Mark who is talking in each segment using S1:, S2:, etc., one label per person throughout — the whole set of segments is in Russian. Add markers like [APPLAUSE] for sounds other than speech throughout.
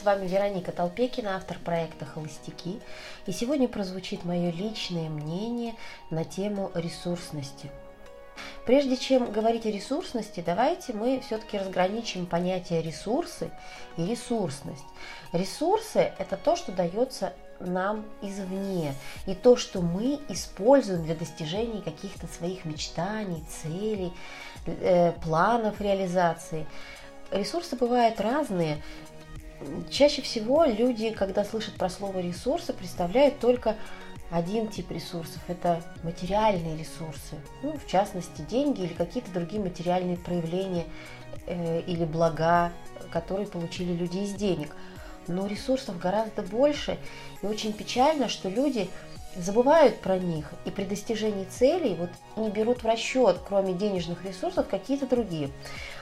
S1: С вами Вероника Толпекина, автор проекта «Холостяки». И сегодня прозвучит мое личное мнение на тему ресурсности. Прежде чем говорить о ресурсности, давайте мы все-таки разграничим понятие ресурсы и ресурсность. Ресурсы – это то, что дается нам извне, и то, что мы используем для достижения каких-то своих мечтаний, целей, э, планов реализации. Ресурсы бывают разные, Чаще всего люди, когда слышат про слово ресурсы, представляют только один тип ресурсов – это материальные ресурсы, ну, в частности, деньги или какие-то другие материальные проявления э, или блага, которые получили люди из денег. Но ресурсов гораздо больше, и очень печально, что люди забывают про них и при достижении целей вот не берут в расчет, кроме денежных ресурсов, какие-то другие.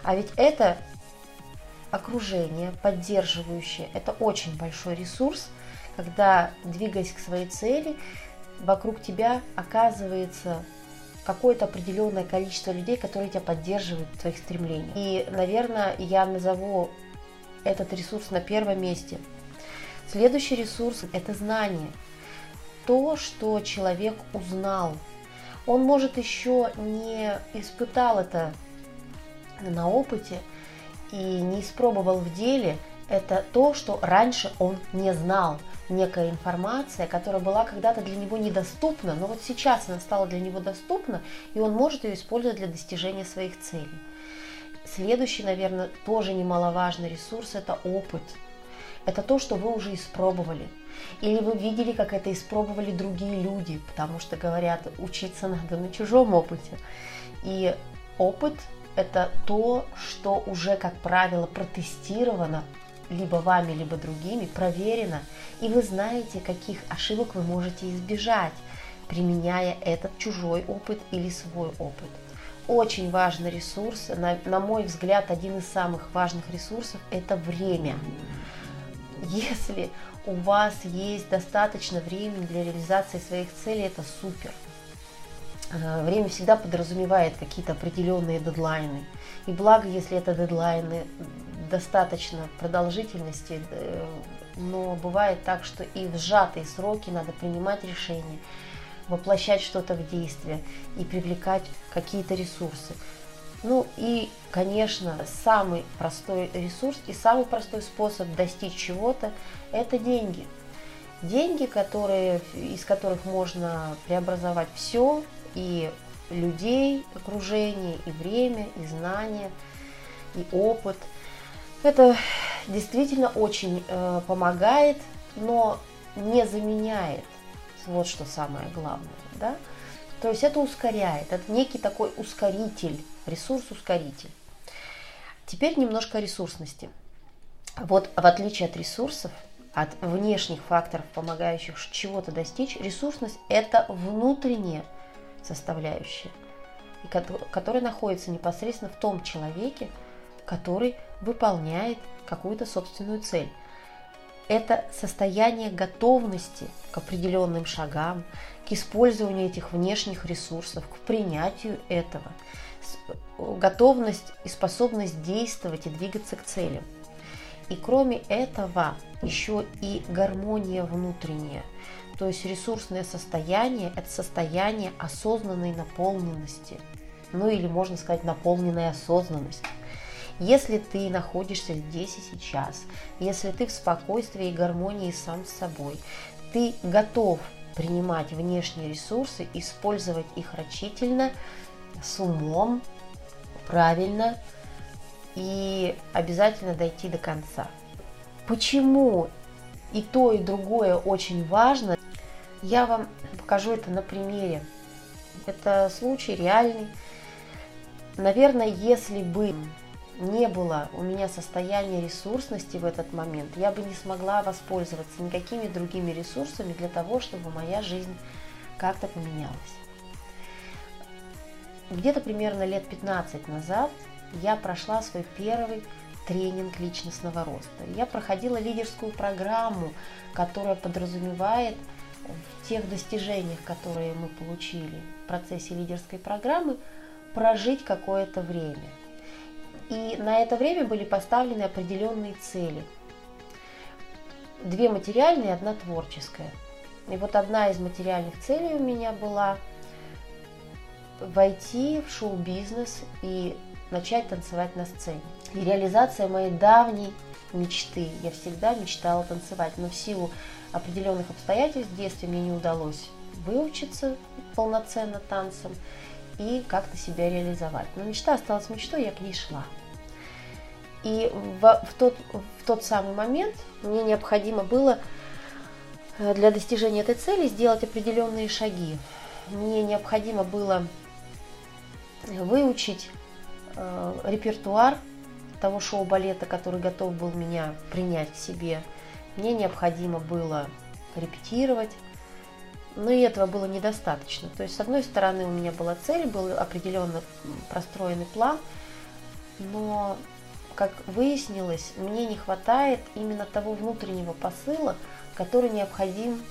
S1: А ведь это окружение поддерживающее. Это очень большой ресурс, когда, двигаясь к своей цели, вокруг тебя оказывается какое-то определенное количество людей, которые тебя поддерживают в твоих стремлениях. И, наверное, я назову этот ресурс на первом месте. Следующий ресурс – это знание. То, что человек узнал. Он, может, еще не испытал это на опыте, и не испробовал в деле, это то, что раньше он не знал. Некая информация, которая была когда-то для него недоступна, но вот сейчас она стала для него доступна, и он может ее использовать для достижения своих целей. Следующий, наверное, тоже немаловажный ресурс – это опыт. Это то, что вы уже испробовали. Или вы видели, как это испробовали другие люди, потому что говорят, учиться надо на чужом опыте. И опыт это то, что уже, как правило, протестировано либо вами, либо другими, проверено, и вы знаете, каких ошибок вы можете избежать, применяя этот чужой опыт или свой опыт. Очень важный ресурс, на, на мой взгляд, один из самых важных ресурсов – это время. Если у вас есть достаточно времени для реализации своих целей, это супер – время всегда подразумевает какие-то определенные дедлайны. И благо, если это дедлайны достаточно продолжительности, э, но бывает так, что и в сжатые сроки надо принимать решения, воплощать что-то в действие и привлекать какие-то ресурсы. Ну и, конечно, самый простой ресурс и самый простой способ достичь чего-то – это деньги. Деньги, которые, из которых можно преобразовать все, и людей, окружение, и время, и знания, и опыт. Это действительно очень э, помогает, но не заменяет. Вот что самое главное. Да? То есть это ускоряет, это некий такой ускоритель, ресурс-ускоритель. Теперь немножко ресурсности. Вот в отличие от ресурсов, от внешних факторов, помогающих чего-то достичь, ресурсность – это внутреннее – составляющая, и которая находится непосредственно в том человеке, который выполняет какую-то собственную цель. Это состояние готовности к определенным шагам, к использованию этих внешних ресурсов, к принятию этого, готовность и способность действовать и двигаться к целям. И кроме этого еще и гармония внутренняя – то есть ресурсное состояние – это состояние осознанной наполненности. Ну или можно сказать наполненной осознанности. Если ты находишься здесь и сейчас, если ты в спокойствии и гармонии сам с собой, ты готов принимать внешние ресурсы, использовать их рачительно, с умом, правильно и обязательно дойти до конца. Почему и то, и другое очень важно? Я вам покажу это на примере. Это случай реальный. Наверное, если бы не было у меня состояния ресурсности в этот момент, я бы не смогла воспользоваться никакими другими ресурсами для того, чтобы моя жизнь как-то поменялась. Где-то примерно лет 15 назад я прошла свой первый тренинг личностного роста. Я проходила лидерскую программу, которая подразумевает в тех достижениях, которые мы получили в процессе лидерской программы, прожить какое-то время. И на это время были поставлены определенные цели. две материальные, одна творческая. И вот одна из материальных целей у меня была войти в шоу-бизнес и начать танцевать на сцене. И реализация моей давней мечты. Я всегда мечтала танцевать, но в силу определенных обстоятельств в детстве мне не удалось выучиться полноценно танцам и как-то себя реализовать. Но мечта осталась мечтой, я к ней шла. И в, в, тот, в тот самый момент мне необходимо было э, для достижения этой цели сделать определенные шаги. Мне необходимо было выучить э, репертуар того шоу-балета, который готов был меня принять к себе. Мне необходимо было репетировать, но и этого было недостаточно. То есть, с одной стороны, у меня была цель, был определенно простроенный план, но, как выяснилось, мне не хватает именно того внутреннего посыла, который необходим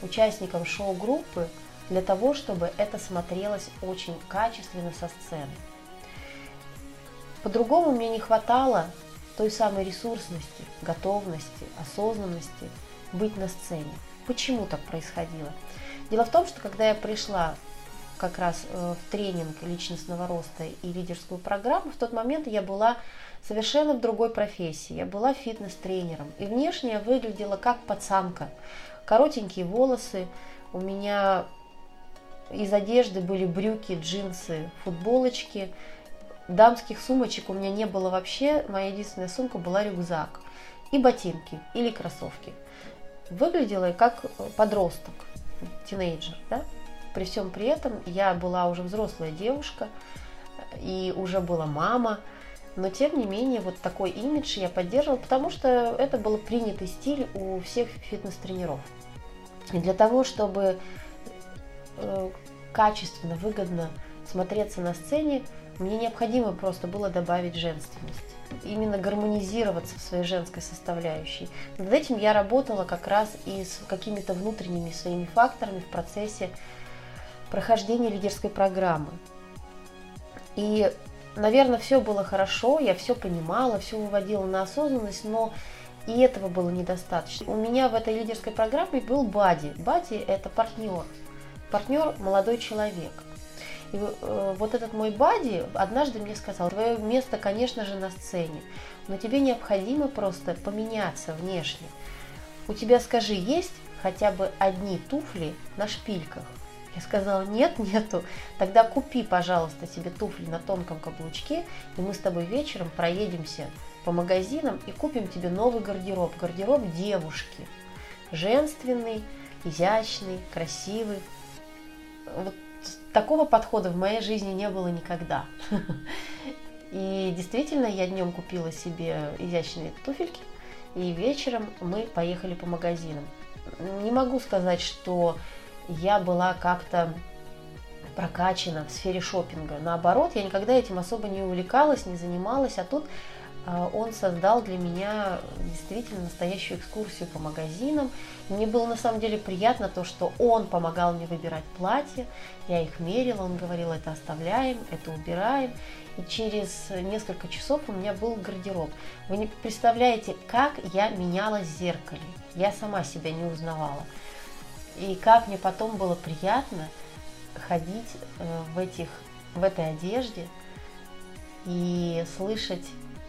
S1: участникам шоу-группы для того, чтобы это смотрелось очень качественно со сцены. По-другому мне не хватало той самой ресурсности, готовности, осознанности быть на сцене. Почему так происходило? Дело в том, что когда я пришла как раз э, в тренинг личностного роста и лидерскую программу, в тот момент я была совершенно в другой профессии. Я была фитнес-тренером. И внешне я выглядела как пацанка. Коротенькие волосы, у меня из одежды были брюки, джинсы, футболочки. Дамских сумочек у меня не было вообще. Моя единственная сумка была рюкзак. И ботинки или кроссовки. Выглядела я как подросток тинейджер, да? При всем при этом я была уже взрослая девушка и уже была мама, но тем не менее вот такой имидж я поддерживала, потому что это был принятый стиль у всех фитнес-тренеров. И для того, чтобы э, качественно, выгодно смотреться на сцене, мне необходимо просто было добавить женственность именно гармонизироваться в своей женской составляющей. Над этим я работала как раз и с какими-то внутренними своими факторами в процессе прохождения лидерской программы. И, наверное, все было хорошо, я все понимала, все выводила на осознанность, но и этого было недостаточно. У меня в этой лидерской программе был Бади. Бади – это партнер. Партнер – молодой человек – и э, вот этот мой бади однажды мне сказал, твое место, конечно же, на сцене, но тебе необходимо просто поменяться внешне. У тебя, скажи, есть хотя бы одни туфли на шпильках? Я сказала, нет, нету. Тогда купи, пожалуйста, себе туфли на тонком каблучке, и мы с тобой вечером проедемся по магазинам и купим тебе новый гардероб. Гардероб девушки. Женственный, изящный, красивый. Вот такого подхода в моей жизни не было никогда. [LAUGHS] И действительно, я днем купила себе изящные туфельки, и вечером мы поехали по магазинам. Не могу сказать, что я была как-то прокачана в сфере шопинга. Наоборот, я никогда этим особо не увлекалась, не занималась, а тут он создал для меня действительно настоящую экскурсию по магазинам. мне было на самом деле приятно то, что он помогал мне выбирать платья, я их мерила, он говорил, это оставляем, это убираем. И через несколько часов у меня был гардероб. Вы не представляете, как я менялась в зеркале. Я сама себя не узнавала. И как мне потом было приятно ходить э, в, этих, в этой одежде и слышать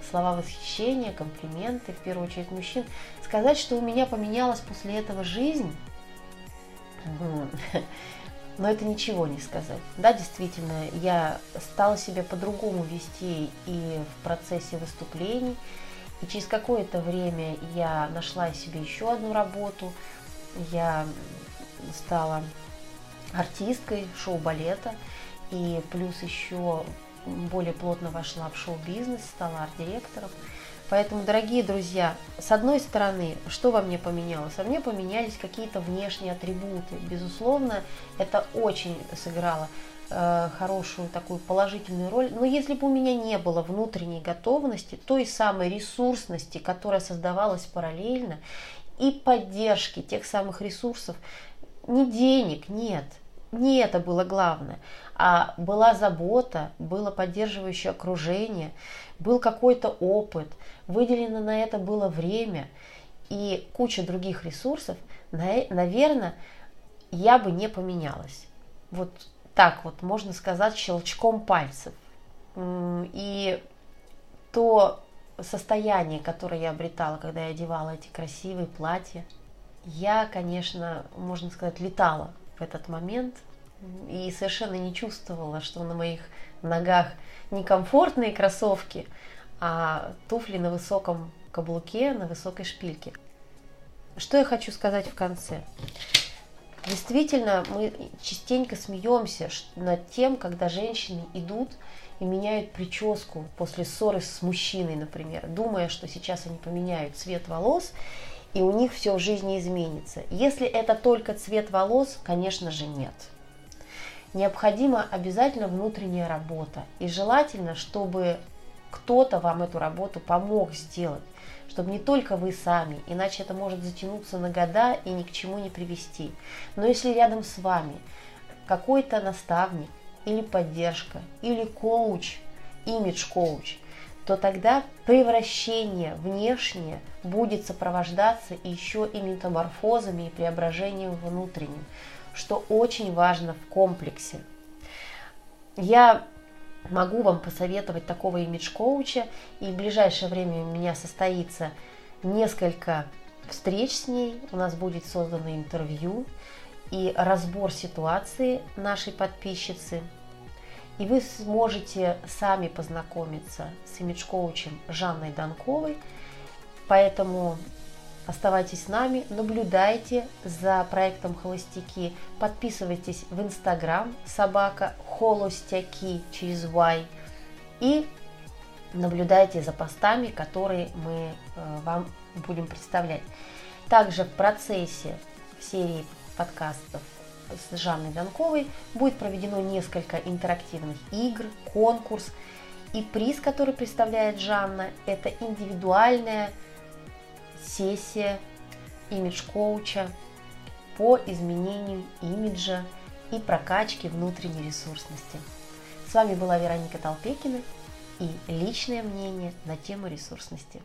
S1: слова восхищения, комплименты, в первую очередь мужчин. Сказать, что у меня поменялась после этого жизнь, но [LAUGHS] это ничего не сказать. Да, действительно, я стала себя по-другому вести и в процессе выступлений, и через какое-то время я нашла себе еще одну работу. Я стала артисткой шоу-балета, и плюс еще более плотно вошла в шоу-бизнес, стала арт-директором. Поэтому, дорогие друзья, с одной стороны, что во мне поменялось? Во мне поменялись какие-то внешние атрибуты. Безусловно, это очень сыграло э, хорошую такую положительную роль. Но если бы у меня не было внутренней готовности, той самой ресурсности, которая создавалась параллельно, и поддержки тех самых ресурсов, не денег, нет, не это было главное, а была забота, было поддерживающее окружение, был какой-то опыт, выделено на это было время. и куча других ресурсов, наверное, я бы не поменялась. Вот так вот, можно сказать, щелчком пальцев. И то состояние, которое я обретала, когда я одевала эти красивые платья, я, конечно, можно сказать, летала этот момент и совершенно не чувствовала, что на моих ногах некомфортные кроссовки, а туфли на высоком каблуке, на высокой шпильке. Что я хочу сказать в конце? Действительно, мы частенько смеемся над тем, когда женщины идут и меняют прическу после ссоры с мужчиной, например, думая, что сейчас они поменяют цвет волос, и у них все в жизни изменится. Если это только цвет волос, конечно же нет. Необходима обязательно внутренняя работа. И желательно, чтобы кто-то вам эту работу помог сделать чтобы не только вы сами, иначе это может затянуться на года и ни к чему не привести. Но если рядом с вами какой-то наставник или поддержка, или коуч, имидж-коуч, то тогда превращение внешнее будет сопровождаться еще и метаморфозами и преображением внутренним, что очень важно в комплексе. Я могу вам посоветовать такого имидж-коуча, и в ближайшее время у меня состоится несколько встреч с ней, у нас будет создано интервью и разбор ситуации нашей подписчицы. И вы сможете сами познакомиться с имидж-коучем Жанной Данковой, поэтому Оставайтесь с нами, наблюдайте за проектом Холостяки, подписывайтесь в Инстаграм собака Холостяки через Y и наблюдайте за постами, которые мы э, вам будем представлять. Также в процессе серии подкастов с Жанной Донковой будет проведено несколько интерактивных игр, конкурс. И приз, который представляет Жанна, это индивидуальная сессия имидж-коуча по изменению имиджа и прокачке внутренней ресурсности. С вами была Вероника Толпекина и личное мнение на тему ресурсности.